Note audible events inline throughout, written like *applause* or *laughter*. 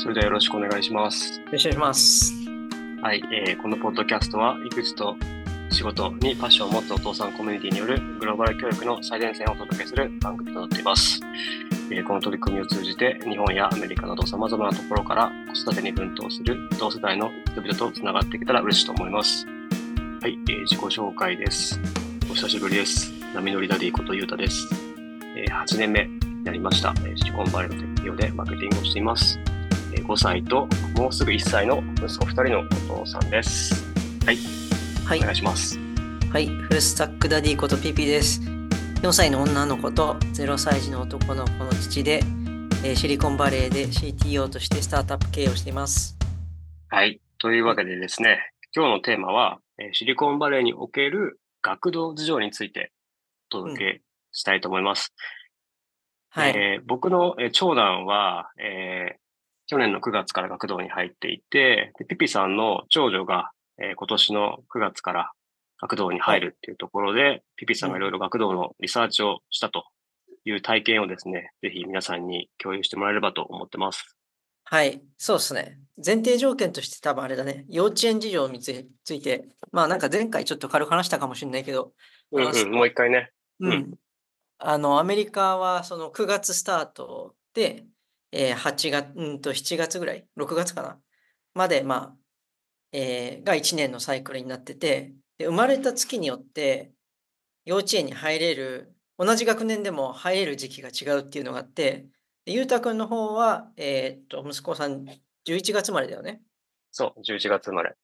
それではよろしくお願いします。よろしくお願いします。はい、えーこのポッドキャストは育児と仕事にパッションを持つお父さんコミュニティによるグローバル教育の最前線をお届けする番組となっています。えーこの取り組みを通じて日本やアメリカなど様々なところから子育てに奮闘する同世代の人々とつながっていけたら嬉しいと思います。はい、えー自己紹介です。お久しぶりです。波乗りダディことゆうたです。えー8年目になりました。えーシリコンバレーの企業でマーケティングをしています。えー5歳ともうすぐ1歳の息子2人のお父さんです。はい、はいお願い。します。はい。フルスタックダディことピピです。4歳の女の子と0歳児の男の子の父で、えーシリコンバレーで CTO としてスタートアップ経営をしています。はい。というわけでですね、今日のテーマは、えーシリコンバレーにおける学童事情についてお届けしたいと思います。はい。えー僕の、えー長男は、えー去年の9月から学童に入っていて、でピピさんの長女が、えー今年の9月から学童に入るっていうところで、ピピさんがいろいろ学童のリサーチをしたという体験をですね、ぜひ皆さんに共有してもらえればと思ってます。はい。そうですね。前提条件として多分あれだね。幼稚園事情について、まあなんか前回ちょっと軽く話したかもしれないけど、うんううん、もう一回ね。うんうん。あの、アメリカはその9月スタートで、えー8月、うんと7月ぐらい、6月かな、まで、まあ、えーが1年のサイクルになってて、で生まれた月によって幼稚園に入れる、同じ学年でも入れる時期が違うっていうのがあって、でゆうたくんの方は、えーっと、息子さん11月生まれだよね。そう、11月生まれ。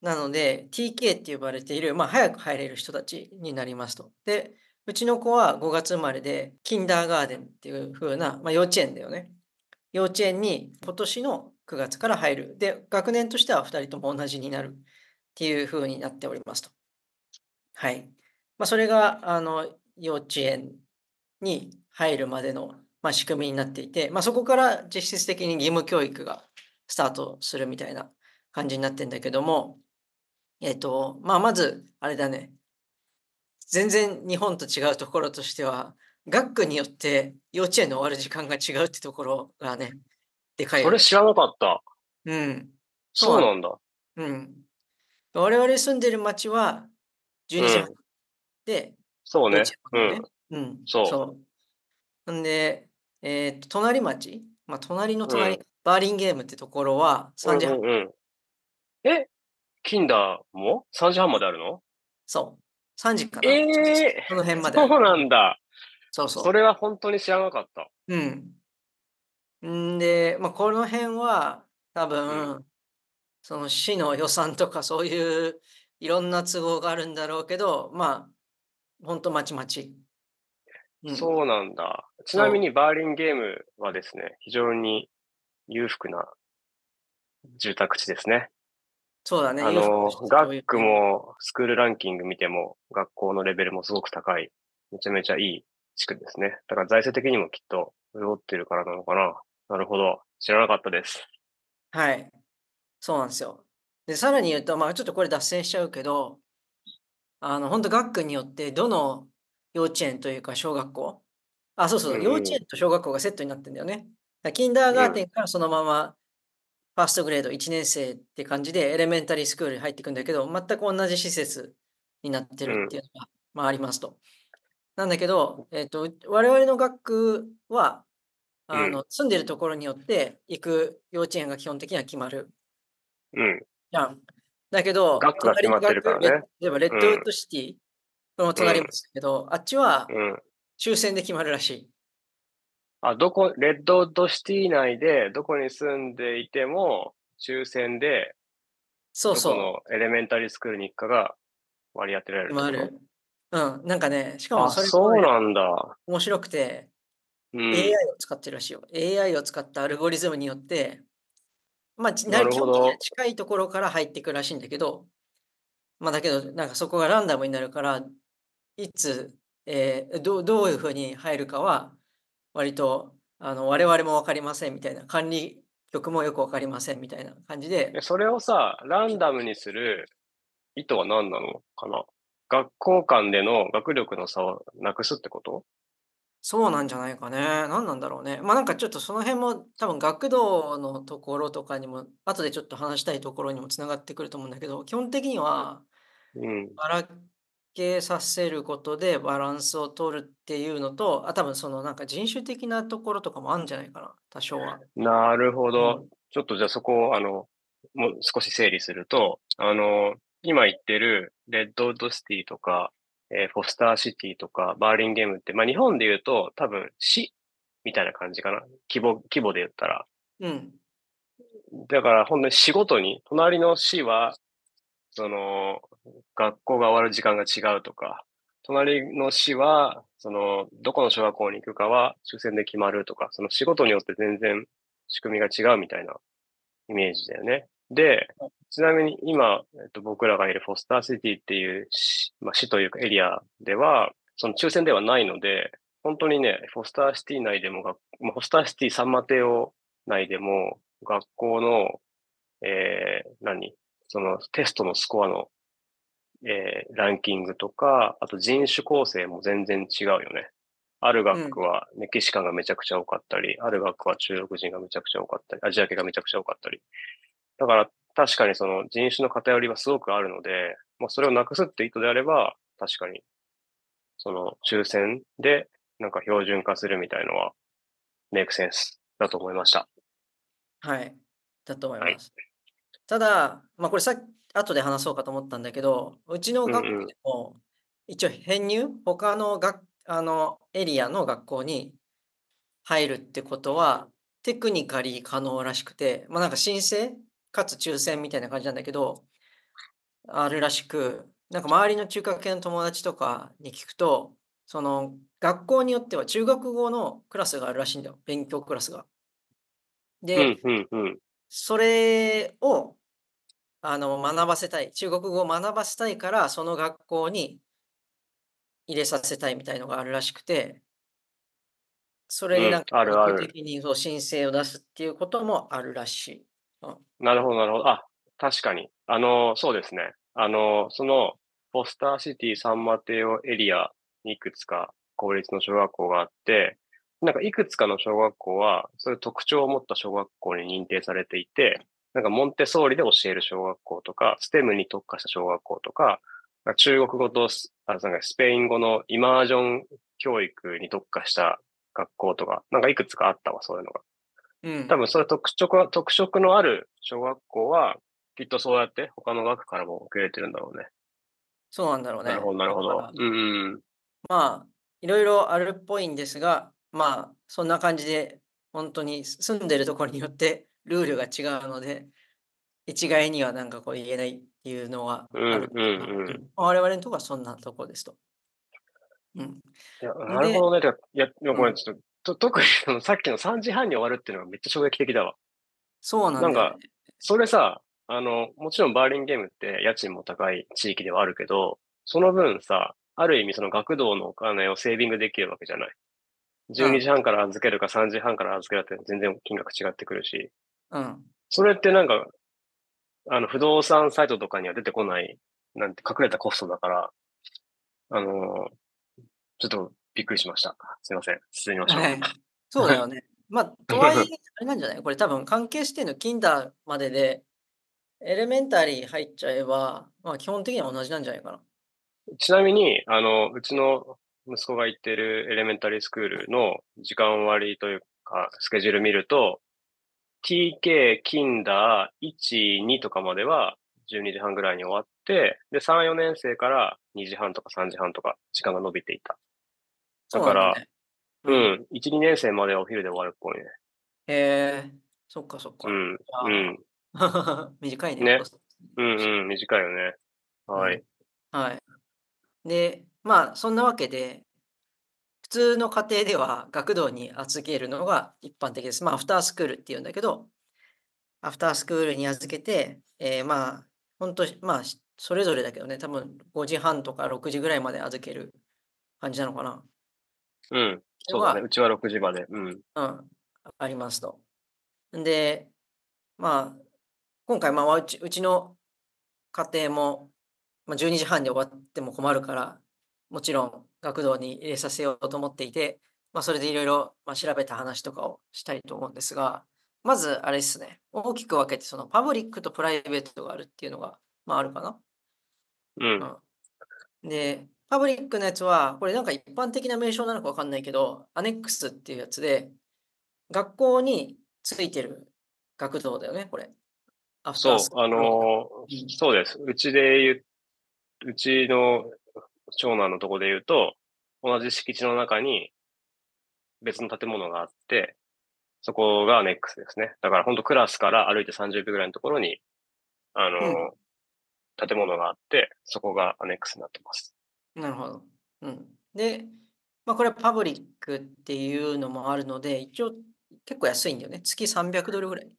なので、TK って呼ばれている、まあ、早く入れる人たちになりますと。で、うちの子は5月生まれで、キンダーガーデンっていう風な、まあ、幼稚園だよね。幼稚園に今年の9月から入る。で、学年としては2人とも同じになるっていう風になっておりますと。はい。まあ、それが、あの、幼稚園に入るまでの、まあ、仕組みになっていて、まあ、そこから実質的に義務教育がスタートするみたいな感じになってんだけども、えっと、まあ、まず、あれだね。全然日本と違うところとしては、学区によって幼稚園の終わる時間が違うってところがね、でかいよね。それ知らなかった。うん。そうなんだ。うん。我々住んでる町は12時半うんで、そうね幼稚。うんうん。そうそう。んで、えっと、隣町、まあ、隣の隣、うんバーリンゲームってところは3時半。うんうんうんえ？キンダーも ?3 時半まであるの？そう。3時から。ええこの辺まで。そうなんだ。そうそう。それは本当に知らなかった。うん。んで、まあ、この辺は多分、うその市の予算とかそういういろんな都合があるんだろうけど、まあ、本当まちまち。うんそうなんだ。ちなみにバーリンゲームはですね、非常に裕福な住宅地ですね。そうだね。あの学区もスクールランキング見ても学校のレベルもすごく高い、めちゃめちゃいい地区ですね。だから財政的にもきっと潤ってるからなのかな。なるほど。知らなかったです。はい。そうなんですよ。で、さらに言うと、まあちょっとこれ脱線しちゃうけど、あの、本当学区によってどの幼稚園というか小学校、あ、そうそう、うんうん幼稚園と小学校がセットになってんだよね。キンダーガーデンからそのままファーストグレード1年生って感じでエレメンタリースクールに入っていくんだけど、全く同じ施設になってるっていうのが、まあ、ありますと。なんだけど、えっと、我々の学区は、あの、住んでるところによって行く幼稚園が基本的には決まる。うん。じゃん。だけど、学区が決まってるからね例えばレッドウッドシティ、この隣町だけど、あっちはうん。抽選で決まるらしい。あ、どこ、レッドウッドシティ内でどこに住んでいても、抽選で、そうそう。のエレメンタリースクールに行くかが割り当てられる。うん。なんかね、しかもあ、それそうなんだ。面白くて、うん。AI を使ってるらしいよ。AI を使ったアルゴリズムによって、まあ、基本的には近いところから入ってくるらしいんだけど、まあ、だけど、なんかそこがランダムになるから、いつ、えーどうどういうふうに入るかは、割とあの我々も分かりませんみたいな、管理局もよく分かりませんみたいな感じでえ、それをさ、ランダムにする意図は何なのかな？学校間での学力の差をなくすってこと？そうなんじゃないかね。何なんだろうね。ま、なんかちょっとその辺も多分学童のところとかにも、後でちょっと話したいところにも繋がってくると思うんだけど、基本的にはうん。ばらけさせることでバランスを取るっていうのと、あ、多分そのなんか人種的なところとかもあんじゃないかな、多少は。なるほど。うん。ちょっとじゃあそこをあの、もう少し整理すると、あの、今言ってるレッドウッドシティとか、え、フォスターシティとか、バーリンゲムって、ま、日本で言うと多分市みたいな感じかな。規模規模で言ったら。うん。だからほんとに市ごとに、隣の市は、その、学校が終わる時間が違うとか、隣の市は、その、どこの小学校に行くかは抽選で決まるとか、その市ごとによって全然仕組みが違うみたいなイメージだよね。で、ちなみに今、えっと、僕らがいるフォスターシティっていう市ま、市というかエリアでは、その抽選ではないので、ほんとにね、フォスターシティ内でもがま、フォスターシティサンマテオ内でも、学校の、ええ、何、そのテストのスコアの、ええ、ランキングとか、あと人種構成も全然違うよね。ある学。区はメキシカンがめちゃくちゃ多かったり、ある学区は中国人がめちゃくちゃ多かったり、アジア系がめちゃくちゃ多かったり。だから確かにその人種の偏りはすごくあるので、ま、それを無くすって意図であれば、確かにその抽選でなんか標準化するみたいのは、メイクセンスだと思いました。はい、だと思いはい。ます。ただ、ま、これさ後で話そうかと思ったんだけど、うちの学区うんうん。でも、一応編入、他のがあの、エリアの学校に入るってことは、テクニカリー可能らしくて、ま、なんか申請かつ抽選みたいな感じなんだけどあるらしく、なんか周りの中華系の友達とかに聞くと、その、学校によっては中国語のクラスがあるらしいんだよ、勉強クラスが。でふんふんふん。それを、あの、学ばせたい、中国語を学ばせたいから、その学校に入れさせたいみたいのがあるらしくてそれうん、でなんか的にそう申請を出すっていうこともあるらしい。なるほどなるほど。あ、確かに。あの、そうですね。あの、その、フォスターシティサンマテオエリアにいくつか公立の小学校があって、なんかいくつかの小学校は、そういう特徴を持った小学校に認定されていて、なんかモンテソーリで教える小学校とか、ステムに特化した小学校とか、ま、中国語とスあ、なんかスペイン語のイマージョン教育に特化した学校とか、なんかいくつかあったわ、そういうのが。うん。多分それ特ちょく特色のある小学校は、きっとそうやって他の学区からも受け入れてるんだろうね。そうなんだろうね。なるほどなるほど。うん。まあ、色々あるっぽいんですが、まあ、そんな感じで、ほんとに住んでるところによってルールが違うので、一概にはなんかこう言えないっていうのはあるうんう。んうん。うん。我々んとこはそんなとこですと。うん。いや、なるほどね。いや、ごめん。ちょっと、と特にそのさっきの3時半に終わるっていうのがめっちゃ衝撃的だわ。そうなんなんか。それさ、あの、もちろんバーリンゲムって家賃も高い地域ではあるけど、その分さ、ある意味その学童のお金をセービングできるわけじゃない。じゅうにうん。じはんから預けるか3時半から預けるかって全然金額違ってくるし。うん。それってなんか、あの、不動産サイトとかには出てこない、なんて隠れたコストだから、あの、ちょっとびっくりしました。すいません、進みましょう。はい。そうだよね。*laughs* ま、とはいえ、あれなんじゃない、これ多分関係してんのキンダーまでで、エレメンタリー入っちゃえば、まあ、基本的には同じなんじゃないかな。ちなみに、あの、うちの息子が行ってるエレメンタリースクールの時間割というか、スケジュール見ると、TK、キンダー1、2とかまでは12時半ぐらいに終わって、で、3、4年生から2時半とか3時半とか時間が伸びていた。だから、そうね。うん。うん、1、2年生まではお昼で終わるっぽいね。へえ、そっかそっか。うん、うん。*laughs* 短いね、おね。*laughs* うんうん、短いよね。うん。はい。はい。で、まあ、そんなわけで普通の家庭では学童に預けるのが一般的です。まあ、アフタースクールって言うんだけど、アフタースクールに預けて、ええ、まあ、ほんと、まあ、それぞれだけどね、多分5時半とか6時ぐらいまで預ける感じなのかな。うん、そうだね。うちは6時まで。うん。うん、ありますと。んで、まあ、今回、まあ、うちうちの家庭も、ま、12時半で終わっても困るから、もちろん学童に入れさせようと思っていて、まあ、それでいろいろ、まあ、調べた話とかをしたいと思うんですが、まずあれですね、大きく分けてそのパブリックとプライベートがあるっていうのが、まあ、あるかな。うん。で、パブリックのやつは、これなんか一般的な名称なのかわかんないけど、アネックスっていうやつで、学校についてる学童だよね、これ。そうあルのうんーそうです。うちで言う、うちの長男のとこで言うと、同じ敷地の中に別の建物があって、そこがアネックスですね。だから本当クラスから歩いて30秒ぐらいのところに、あのーうん建物があって、そこがアネックスになってます。なるほど。うん。で、まあ、これパブリックっていうのもあるので、一応結構安いんだよね。月300ドルぐらい。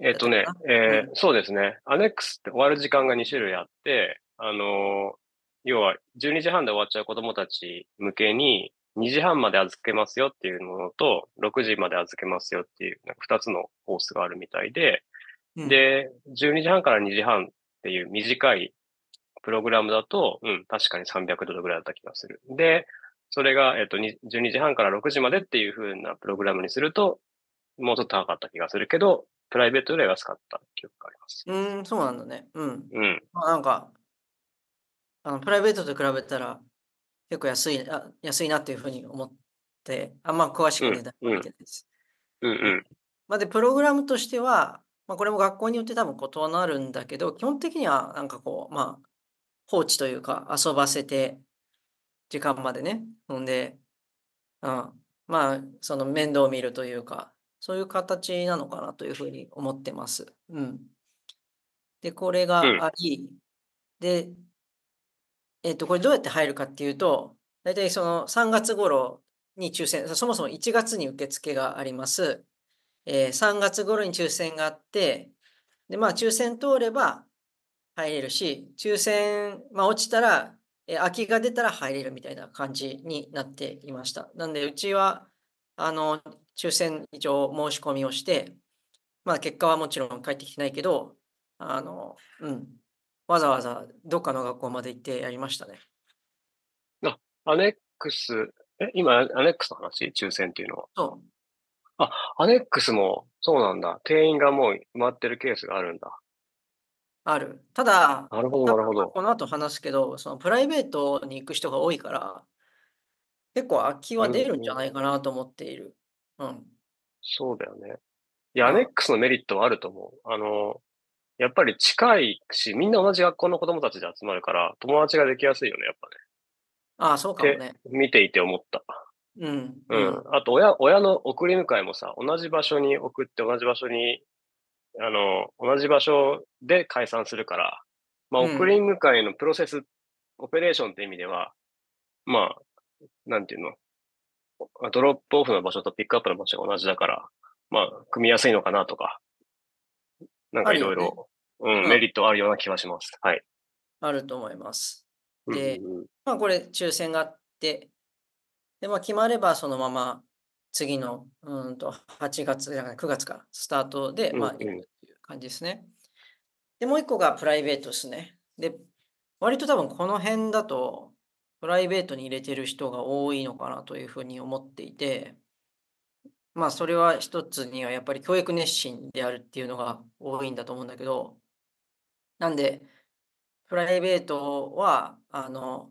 えっとねえーうそうですね。アネックスって終わる時間が2種類あって、あのー要は12時半で終わっちゃう子供たち向けに、2時半まで預けますよっていうものと、6時まで預けますよっていう、なんか2つのコースがあるみたいで、うん、で、12時半から2時半っていう短いプログラムだと、うん、確かに300ドルぐらいだった気がする。で、それが、えっと、に12時半から6時までっていう風なプログラムにすると、もうちょっと高かった気がするけど、プライベートよりは安かった記憶があります。うーん、そうなんだね。うん。うん。まあ、なんか、あのプライベートと比べたら結構安いあ安いなっていうふうに思って、あんま詳しく値段は見てないです。うんうん。まあ、で、プログラムとしては、まあ、これも学校によって多分異なるんだけど、基本的にはなんかこう、まあ、放置というか遊ばせて、時間までね。ほんで、うん、まあ、その面倒を見るというか、そういう形なのかなというふうに思ってます。うん。で、これがうんあり、で、えっと、これどうやって入るかっていうと、大体その3月頃に抽選、そもそも1月に受付があります。えー3月頃に抽選があって、で、まあ、抽選通れば入れるし、抽選、まあ、落ちたら、えー空きが出たら入れるみたいな感じになっていました。なんで、うちは、あの、抽選一応申し込みをして、まあ、結果はもちろん返ってきてないけど、あの、うん、わざわざどっかの学校まで行ってやりましたね。アネックス、え、今、アネックスの話？抽選っていうのは。そう。アネックスも、そうなんだ。定員がもう埋まってるケースがあるんだ。ある。ただ、なるほど、なるほど。この後話すけど、そのプライベートに行く人が多いから、結構空きは出るんじゃないかなと思っている。うん。そうだよね。いや、うんアネックスのメリットはあると思う。あの、やっぱり近いし、みんな同じ学校の子供たちで集まるから、友達ができやすいよね、やっぱああ、そうかもね。ね。見ていて思った。うん。ううんん。あと、親、親の送り迎えもさ、同じ場所に送って、同じ場所に、あの、同じ場所で解散するから、まあ、うん送り迎えのプロセス、オペレーションって意味では、まあ、なんていうの、ドロップオフの場所とピックアップの場所が同じだから、まあ、組みやすいのかなとか、なんかいろいろ、うん、うんメリットあるような気がします。はい。あると思います。うんでうんうんまあ、これ、抽選があって、で、まあ、決まれば、そのまま次の、うーんと、8月じゃない、9月からスタートで、まあ、くっていう感じですね。で、もう一個がプライベートですね。で、割と多分この辺だと、プライベートに入れてる人が多いのかなというふうに思っていて、まあ、それは一つにはやっぱり教育熱心であるっていうのが多いんだと思うんだけど、なんで、プライベートは、あの、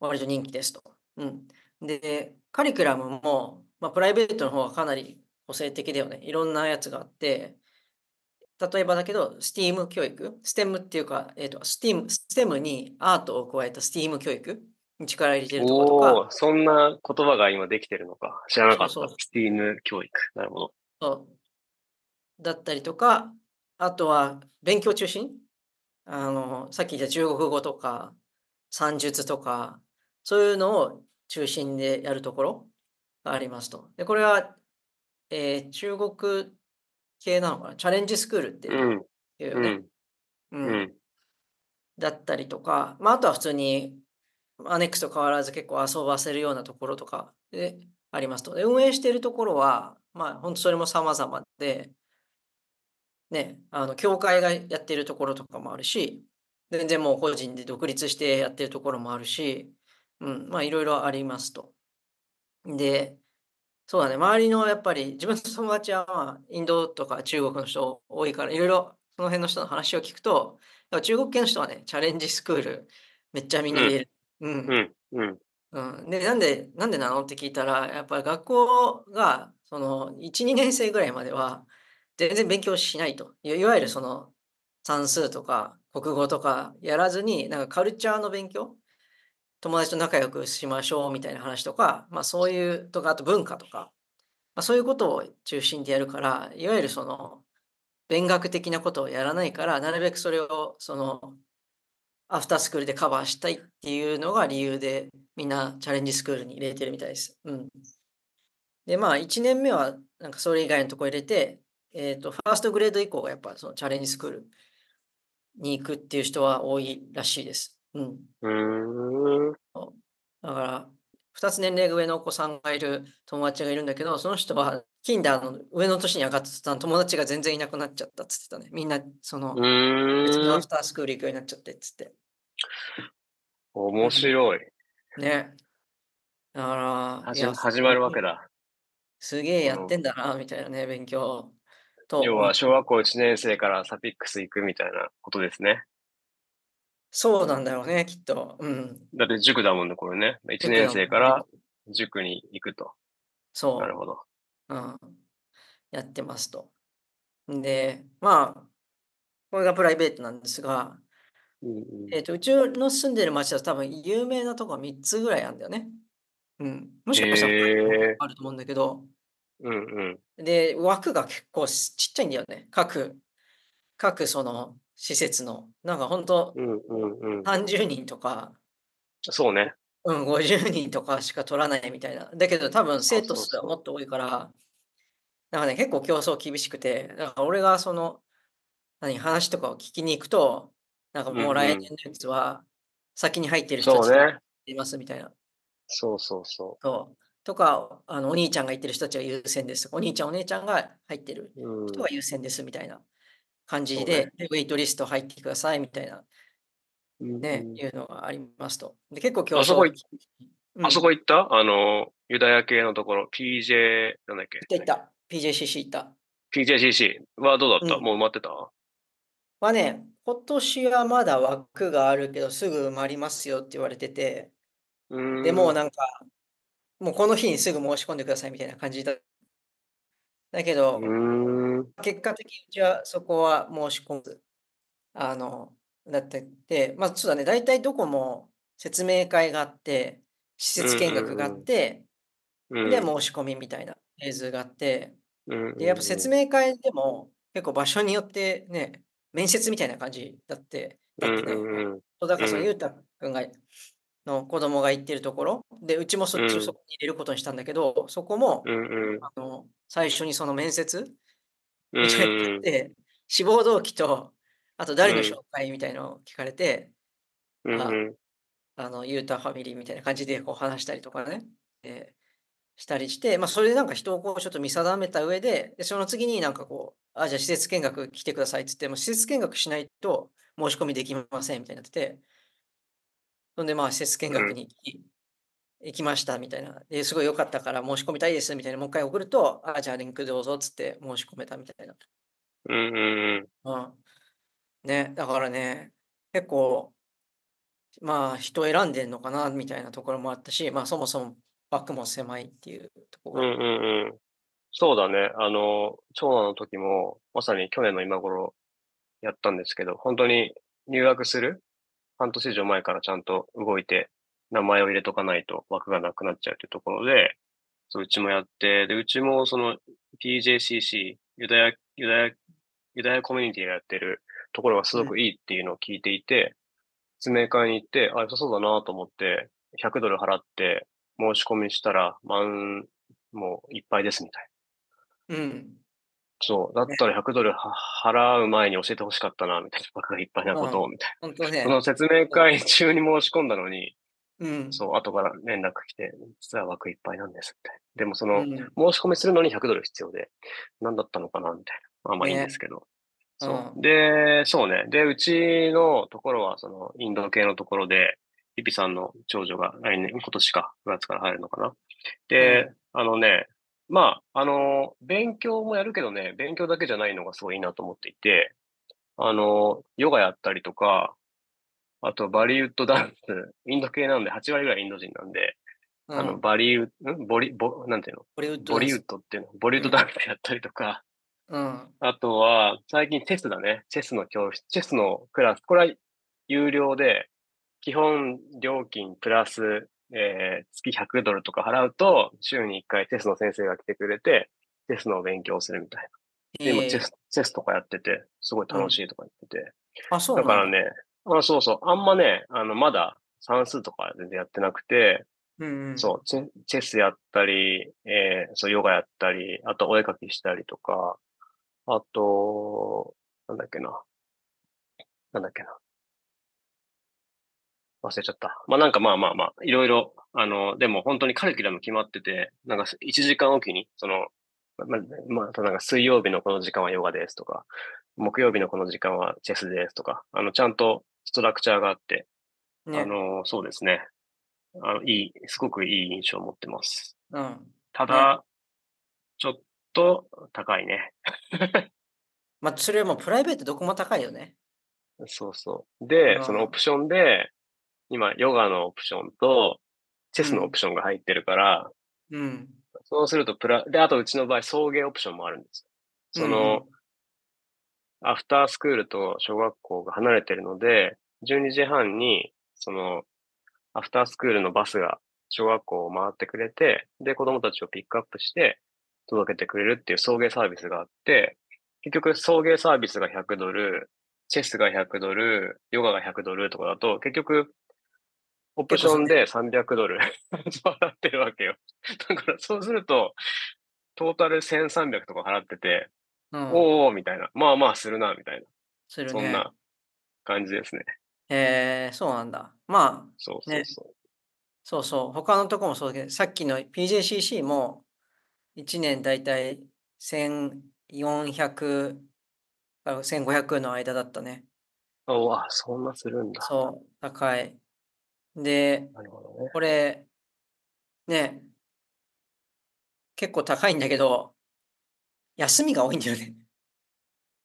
割と人気ですと。うん。で、カリキュラムも、まあ、プライベートの方がかなり個性的だよね。いろんなやつがあって、例えばだけど、STEAM 教育、STEM っていうか、えっ、と、STEAM、STEM にアートを加えた STEAM 教育に力入れてるところとか、そんな言葉が今できてるのか。知らなかった。そうそう STEAM 教育。なるほど。そうだったりとか、あとは勉強中心あの、さっき言った中国語とか、算術とか、そういうのを中心でやるところがありますと。で、これは、えー中国系なのかな？チャレンジスクールってうん、いうよね。うん、ううんん。だったりとか、まあ、あとは普通にアネックスと変わらず結構遊ばせるようなところとかでありますと。で、運営しているところは、まあ、本当それも様々で、ね、あの、教会がやっているところとかもあるし、全然もう個人で独立してやってるところもあるし、うん、まあ、いろいろありますと。で、そうだね、周りのやっぱり自分の友達は、まあ、インドとか中国の人多いから、いろいろその辺の人の話を聞くと、中国系の人はね、チャレンジスクールめっちゃみんな入れる。うん。うん。うん。うん、で、なんで、なんでなの？って聞いたら、やっぱり学校が、その、1、2年生ぐらいまでは、全然勉強しないと。いいわゆるその、算数とか国語とかやらずに、なんかカルチャーの勉強、友達と仲良くしましょうみたいな話とか、まあそういうとか、あと文化とか、まあそういうことを中心でやるから、いわゆるその、勉学的なことをやらないから、なるべくそれを、その、アフタースクールでカバーしたいっていうのが理由で、みんなチャレンジスクールに入れてるみたいです。うん。で、まあ、1年目は、なんかそれ以外のとこ入れて、えっ、と、ファーストグレード以降がやっぱそのチャレンジスクールに行くっていう人は多いらしいです。うん。うーん。だから、2つ年齢が上のお子さんがいる友達がいるんだけど、その人は、キンダーの上の年に上がってた友達が全然いなくなっちゃったっつってたね。みんな、そのう、別の。アフタースクール行くようになっちゃってっつって。面白い。ね。だから、始まるわけだ。すげえやってんだな、みたいなね、勉強。と、要は、小学校1年生からサピックス行くみたいなことですね。そうなんだろうね、きっと。うん。だって塾だもんね、これね。1年生から塾に行くと。そなるほど。う。うん。やってますと。で、まあ、これがプライベートなんですが、うんうんえっ、と、うちの住んでる町だと多分有名なとこ3つぐらいあるんだよね。うん。もしかしたらあると思うんだけど、うんうん。で、枠が結構ちっちゃいんだよね。各、各その施設の。なんか本当うんうんうん。30人とか、そうね。うん、50人とかしか取らないみたいな。だけど多分生徒数はもっと多いから、なんかね、結構競争厳しくて、だから俺がその、何、話とかを聞きに行くと、なんかもう来年のやつは先に入ってる人たちそうね。いますみたいな。そうそうそそうとか、あのお兄ちゃんが行ってる人たちが優先ですとか、お兄ちゃん、お姉ちゃんが入ってる人が優先ですみたいな感じで、ねでウェイトリスト入ってくださいみたいな、うんね、うんいうのがありますと。で、結構競争あそこ行っうんあそこ行った？あの、ユダヤ系のところ、PJ、なんだっけ？行った。PJCC 行った。?PJCC はどうだった、うんもう埋まってた？はね、今年はまだ枠があるけど、すぐ埋まりますよって言われてて、うーん。でもうなんか、もうこの日にすぐ申し込んでくださいみたいな感じだ。だけど。結果的にうちはそこは申し込む。あの、だってて、まあそうだね、大体どこも説明会があって、施設見学があって、うんで、申し込みみたいなフェーズがあって、うんで、やっぱ説明会でも結構場所によってね、面接みたいな感じだって、だってね、だからそのうん。ゆうたくんが、の子供が行ってるところ、で、うちもそっちうんをそこに入れることにしたんだけど、そこも、うんうん。あの、最初にその面接？うんみたいなの志望動機と、あと誰の紹介みたいなのを聞かれて、うんうん。あの、ユータファミリーみたいな感じでこう話したりとかね、えーしたりして、まあ、それでなんか人をこうちょっと見定めた上で、でその次になんかこう、あ、じゃあ施設見学来てくださいって言って、もう施設見学しないと申し込みできませんみたいになってて、そんでまあ施設見学に行き,、行きましたみたいな。で、すごい良かったから申し込みたいですみたいな、もう一回送ると、あ、じゃあリンクどうぞっつって申し込めたみたいな。うんうんうん。ね、だからね、結構、まあ人選んでんのかなみたいなところもあったし、まあそもそも枠も狭いっていうところが。うんうんうん。そうだね。あの、長男の時も、まさに去年の今頃やったんですけど、本当に入学する半年以上前からちゃんと動いて、名前を入れとかないと枠がなくなっちゃうというところで、そううちもやって、で、うちもその PJCC、ユダヤ、ユダヤ、ユダヤコミュニティがやってるところがすごくいいっていうのを聞いていて、説明会に行って、あ、良さそうだなと思って、100ドル払って申し込みしたら、満、もういっぱいですみたいな。うん。そう。だったら100ドルは払う前に教えてほしかったな、みたいな。枠がいっぱいなことを、みたい本当ねな。そ。の説明会中に申し込んだのに、うん。そう、後から連絡来て、実は枠いっぱいなんです、みたいな。でもその、うん申し込みするのに100ドル必要で、何だったのかな、みたいな。まあまあいいんですけど。そう。うんで、そうね。で、うちのところは、その、インド系のところで、ピピさんの長女が来年、今年か、9月から入るのかな。で、あのね、まあ、あの、勉強もやるけどね、勉強だけじゃないのがすごいいいなと思っていて、あの、ヨガやったりとか、あとバリウッドダンス、*laughs* インド系なんで、8割ぐらいインド人なんで、うんあの、バリウッド、ん？ボリ、ボ、なんていうの？ボリウッドボリウッドっていうの？ボリウッドダンスやったりとか、うん。あとは、最近チェスだね。チェスの教室、チェスのクラス。これは有料で、基本料金プラス、えー月100ドルとか払うと、週に1回チェスの先生が来てくれて、チェスの勉強をするみたいな。で、今えーチェス、チェスとかやってて、すごい楽しいとか言ってて。あ、そうだからね、あそうそう、あんまね、あの、まだ算数とか全然やってなくて、うんうん。そう、チェチェスやったり、えーそう、ヨガやったり、あとお絵描きしたりとか、あと、なんだっけな。なんだっけな。忘れちゃった。まあなんかまあまあまあ、いろいろ、あの、でも本当にカリキュラム決まってて、なんか1時間おきに、その、ま、まあ、なんか水曜日のこの時間はヨガですとか、木曜日のこの時間はチェスですとか、あの、ちゃんとストラクチャーがあって、ねあの、そうですね。あの、いい、すごくいい印象を持ってます。うん。ただ、ちょっと高いね。*laughs* まあ、それはもうプライベートどこも高いよね。そうそう。でう、んそのオプションで、今、ヨガのオプションと、チェスのオプションが入ってるから、うん。そうするとプラ、で、あとうちの場合、送迎オプションもあるんですよ。その、アフタースクールと小学校が離れてるので、12時半に、その、アフタースクールのバスが小学校を回ってくれて、で、子供たちをピックアップして、届けてくれるっていう送迎サービスがあって、結局送迎サービスが100ドル、チェスが100ドル、ヨガが100ドルとかだと、結局、オプションで300ドル *laughs* 払ってるわけよ。だからそうすると、トータル1300とか払ってて、うん。おーみたいな。まあまあするな、みたいな。するね。そんな感じですね。えー、そうなんだ。まあ、そうそうねそう。そうそう。他のとこもそうだけど、さっきの PJCC も1年だいたい1400から1500の間だったね。おあ、そんなするんだ。そう、高い。で、なるほどね。これ、ね、結構高いんだけど、休みが多いんだよね。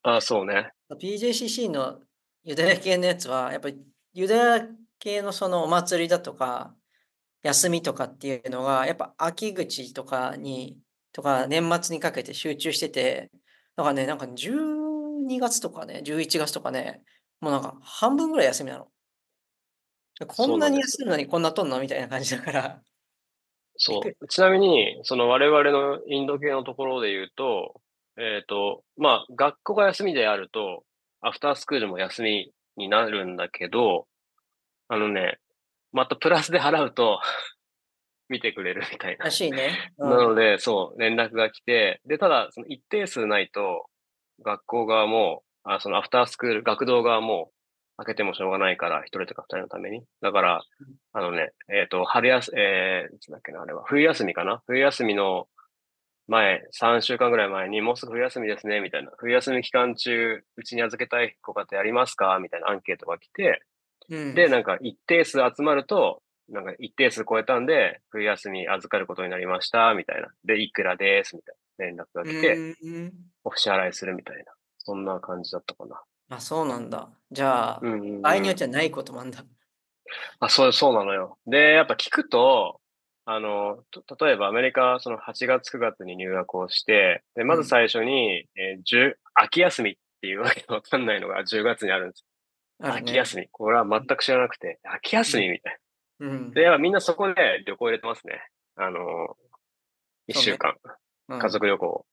あ、そうね。PJCC のユダヤ系のやつは、やっぱりユダヤ系のそのお祭りだとか、休みとかっていうのが、やっぱ秋口とかに、とか年末にかけて集中してて、だからね、なんか12月とかね、11月とかね、もうなんか半分ぐらい休みなの。こんなに休むのにこんなとんの？みたいな感じだから。そう。ちなみに、その我々のインド系のところで言うと、えっ、と、まあ、学校が休みであると、アフタースクールも休みになるんだけど、あのね、またプラスで払うと、*laughs* 見てくれるみたいなら。しいね。うんなので、そう、連絡が来て、で、ただ、その一定数ないと、学校側も、あそのアフタースクール、学童側も、開けてもしょうがないから、一人とか二人のために。だからうん、あのね、えっ、と、春休、えー、いつだっけな、あれは、冬休みかな？冬休みの前、3週間ぐらい前に、もうすぐ冬休みですね、みたいな。冬休み期間中、うちに預けたいご家庭ありますか？みたいなアンケートが来て、うんで、なんか一定数集まると、なんか一定数超えたんで、冬休み預かることになりました、みたいな。で、いくらです、みたいな連絡が来て、うんお支払いするみたいな。そんな感じだったかな。あ、そうなんだ。じゃあ、うんうんうん場合によってはないこともあるんだ。あ、そう、そうなのよ。で、やっぱ聞くと、あの、と例えばアメリカ、その8月9月に入学をして、で、まず最初に、えー10秋休みっていうわけわかんないのが *laughs* 10月にあるんです。あるね。秋休み。これは全く知らなくて、秋休みみたいな。うん。で、やっぱみんなそこで旅行入れてますね。あの、一そうね週間、うん家族旅行。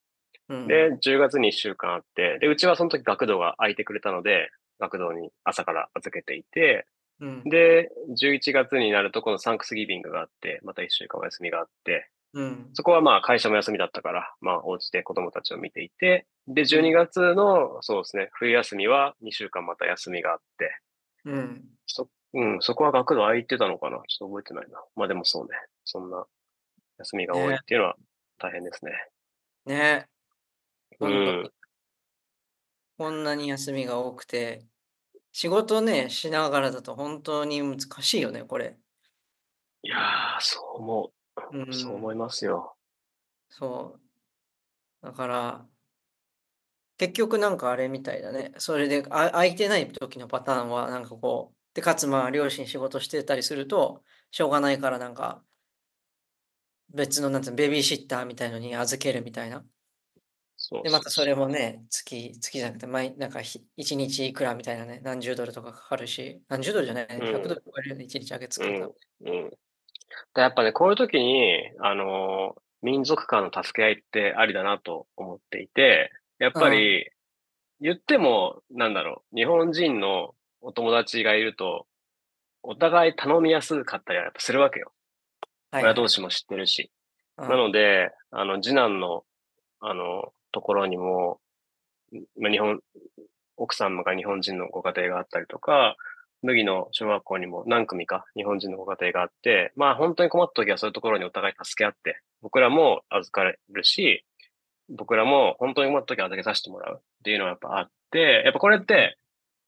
うんで、10月に一週間あって、で、うちはその時学童が空いてくれたので、学童に朝から預けていて、うん。で、11月になるとこのサンクスギビングがあって、また一週間お休みがあって、うん。そこはまあ会社も休みだったから、まあお家で子供たちを見ていて、で、12月の、そうですね、冬休みは2週間また休みがあって、うん。そ、うん、そこは学童空いてたのかな？ちょっと覚えてないな。まあでもそうね、そんな休みが多いっていうのは大変ですね。ね。うんに。こんなに休みが多くて、仕事ね、しながらだと本当に難しいよね、これ。いやー、そう思うう。そうん、思いますよ。そう。だから、結局なんかあれみたいだね。それであ空いてない時のパターンはなんかこう、で、かつまあ両親仕事してたりすると、しょうがないからなんか、別のなんてベビーシッターみたいのに預けるみたいな。で、そうそうまたそれもね、月、月じゃなくて、毎、なんかひ一日いくらみたいなね、何十ドルとかかかるし、何十ドルじゃないね、うん100ドル超えるよね、一日あげつけた。うん。うん。でやっぱね、こういう時に、あのー民族間の助け合いってありだなと思っていて、やっぱり、言っても、なんだろう、日本人のお友達がいると、お互い頼みやすかったりはやっぱするわけよ。はい親同士も知ってるし。うんなので、あの、次男の、あの、ところにも、まあ、日本、奥様が日本人のご家庭があったりとか、麦の小学校にも何組か日本人のご家庭があって、まあ本当に困った時はそういうところにお互い助け合って、僕らも預かれるし、僕らも本当に困った時は預けさせてもらうっていうのはやっぱあって、やっぱこれって、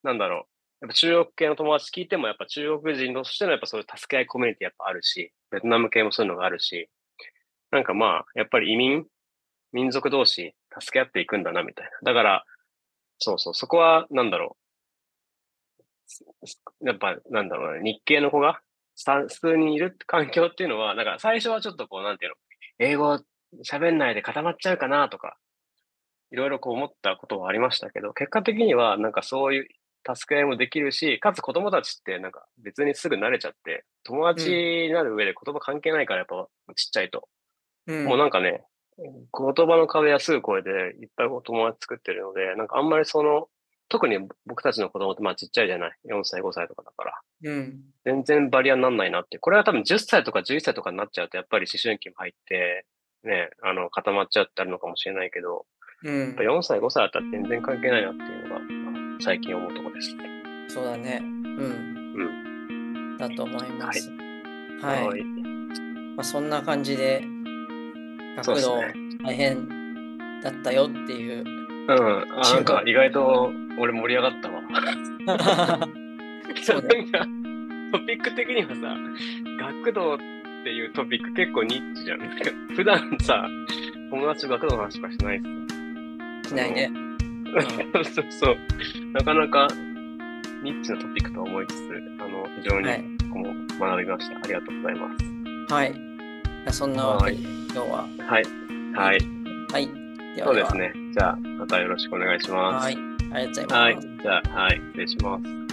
なんだろう、やっぱ中国系の友達聞いてもやっぱ中国人としてのやっぱそういう助け合いコミュニティやっぱあるし、ベトナム系もそういうのがあるし、なんかまあ、やっぱり移民、民族同士助け合っていくんだなみたいな。だから、そうそう、そこはなんだろう。やっぱなんだろうね、日系の子が数数人いる環境っていうのは、だから最初はちょっとこう、なんていうの、英語喋んないで固まっちゃうかなとか、いろいろこう思ったことはありましたけど、結果的にはなんかそういう助け合いもできるし、かつ子供たちってなんか別にすぐ慣れちゃって、友達になる上で言葉関係ないからやっぱちっちゃいと。うんもうなんかね、言葉の壁はすぐ超えていっぱいお友達作ってるので、なんかあんまりその、特に僕たちの子供ってまあちっちゃいじゃない？4歳、5歳とかだから。うん。全然バリアにならないなって。これは多分10歳とか11歳とかになっちゃうと、やっぱり思春期も入って、ね、あの、固まっちゃってあるのかもしれないけど、うんやっぱ。4歳、5歳だったら全然関係ないなっていうのが、まあ最近思うところです。そうだね。うん。だと思います。はい。はいまあ、そんな感じで、学童そうですね大変だったよっていう。うん。あ、なんか意外と俺盛り上がったわ。*laughs* そうねトピック的にはさ、学童っていうトピック結構ニッチじゃん。*laughs* 普段さ、友達と学童の話しかしないっす？しないね。*laughs* そうそう。なかなかニッチなトピックとは思いつつ、あの、非常にはい僕も学びました。ありがとうございます。はい。そんなわけで、今日は。はい。はい。はい。ではそうですね。じゃあ、またよろしくお願いします。はい。ありがとうございます。はい。じゃあ、はい。失礼します。